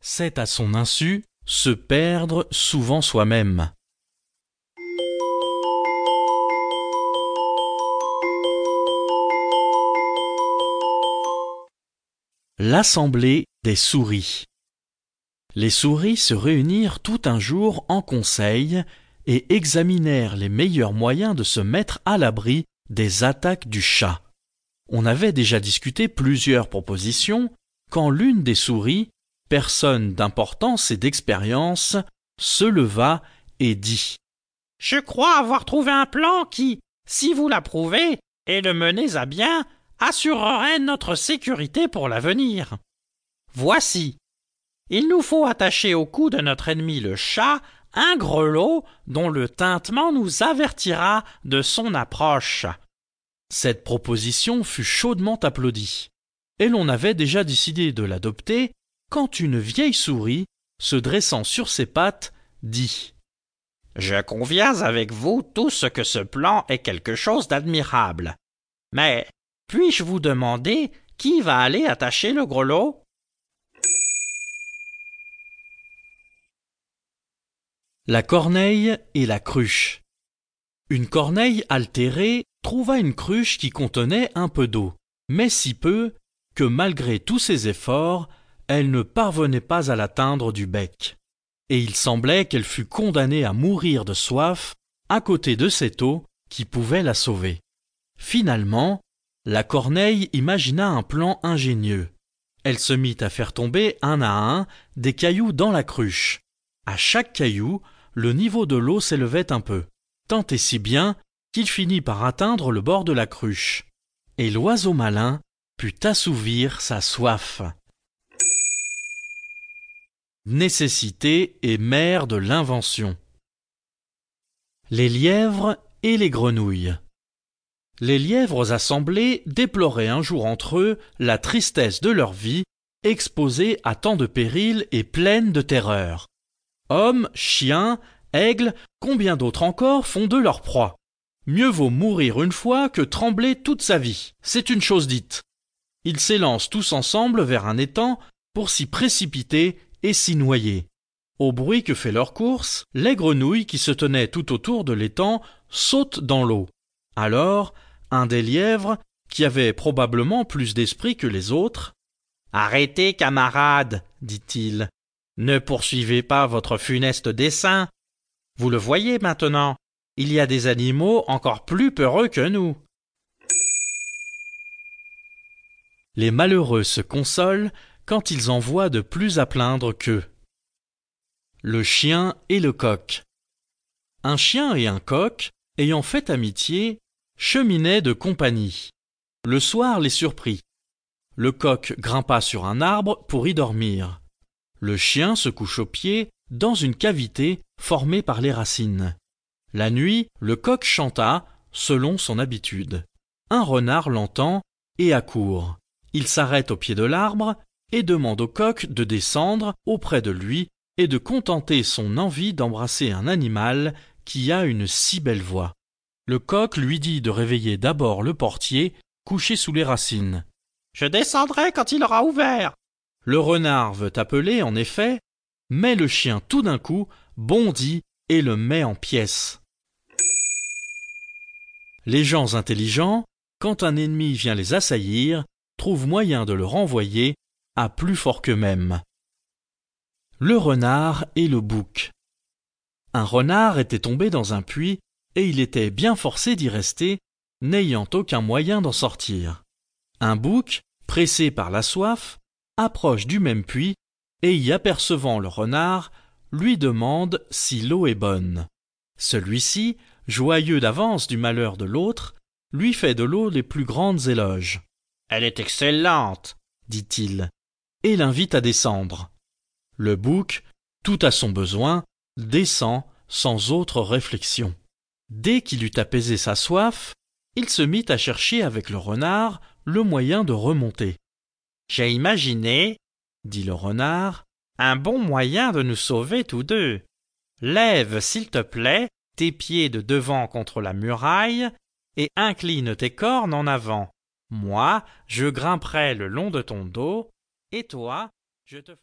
c'est à son insu se perdre souvent soi-même. L'assemblée des souris. Les souris se réunirent tout un jour en conseil et examinèrent les meilleurs moyens de se mettre à l'abri des attaques du chat. On avait déjà discuté plusieurs propositions quand l'une des souris, personne d'importance et d'expérience, se leva et dit Je crois avoir trouvé un plan qui, si vous l'approuvez et le menez à bien, assurerait notre sécurité pour l'avenir. Voici. Il nous faut attacher au cou de notre ennemi le chat un grelot dont le tintement nous avertira de son approche. Cette proposition fut chaudement applaudie, et l'on avait déjà décidé de l'adopter quand une vieille souris, se dressant sur ses pattes, dit Je conviens avec vous tous que ce plan est quelque chose d'admirable. Mais puis-je vous demander qui va aller attacher le grelot La corneille et la cruche. Une corneille altérée trouva une cruche qui contenait un peu d'eau, mais si peu que malgré tous ses efforts, elle ne parvenait pas à l'atteindre du bec. Et il semblait qu'elle fût condamnée à mourir de soif à côté de cette eau qui pouvait la sauver. Finalement, la corneille imagina un plan ingénieux. Elle se mit à faire tomber un à un des cailloux dans la cruche. À chaque caillou, le niveau de l'eau s'élevait un peu, tant et si bien qu'il finit par atteindre le bord de la cruche. Et l'oiseau malin put assouvir sa soif. Nécessité est mère de l'invention. Les lièvres et les grenouilles. Les lièvres assemblés déploraient un jour entre eux la tristesse de leur vie, exposée à tant de périls et pleine de terreurs. Hommes, chiens, aigles, combien d'autres encore font de leur proie. Mieux vaut mourir une fois que trembler toute sa vie. C'est une chose dite. Ils s'élancent tous ensemble vers un étang pour s'y précipiter et s'y noyer. Au bruit que fait leur course, les grenouilles qui se tenaient tout autour de l'étang sautent dans l'eau. Alors, un des lièvres, qui avait probablement plus d'esprit que les autres. Arrêtez, camarades, dit-il. Ne poursuivez pas votre funeste dessein. Vous le voyez maintenant, il y a des animaux encore plus peureux que nous. Les malheureux se consolent quand ils en voient de plus à plaindre qu'eux. Le chien et le coq. Un chien et un coq, ayant fait amitié, cheminaient de compagnie. Le soir les surprit. Le coq grimpa sur un arbre pour y dormir. Le chien se couche au pied dans une cavité formée par les racines. La nuit, le coq chanta selon son habitude. Un renard l'entend et accourt. Il s'arrête au pied de l'arbre et demande au coq de descendre auprès de lui et de contenter son envie d'embrasser un animal qui a une si belle voix. Le coq lui dit de réveiller d'abord le portier, couché sous les racines. Je descendrai quand il aura ouvert. Le renard veut appeler, en effet, mais le chien tout d'un coup bondit et le met en pièces. Les gens intelligents, quand un ennemi vient les assaillir, trouvent moyen de le renvoyer plus fort qu'eux-mêmes. Le renard et le bouc. Un renard était tombé dans un puits et il était bien forcé d'y rester, n'ayant aucun moyen d'en sortir. Un bouc, pressé par la soif, approche du même puits, et y apercevant le renard, lui demande si l'eau est bonne. Celui-ci, joyeux d'avance du malheur de l'autre, lui fait de l'eau les plus grandes éloges. Elle est excellente, dit-il, et l'invite à descendre. Le bouc, tout à son besoin, descend sans autre réflexion. Dès qu'il eut apaisé sa soif, il se mit à chercher avec le renard le moyen de remonter. J'ai imaginé, dit le renard, un bon moyen de nous sauver tous deux. Lève, s'il te plaît, tes pieds de devant contre la muraille et incline tes cornes en avant. Moi, je grimperai le long de ton dos, et toi, je te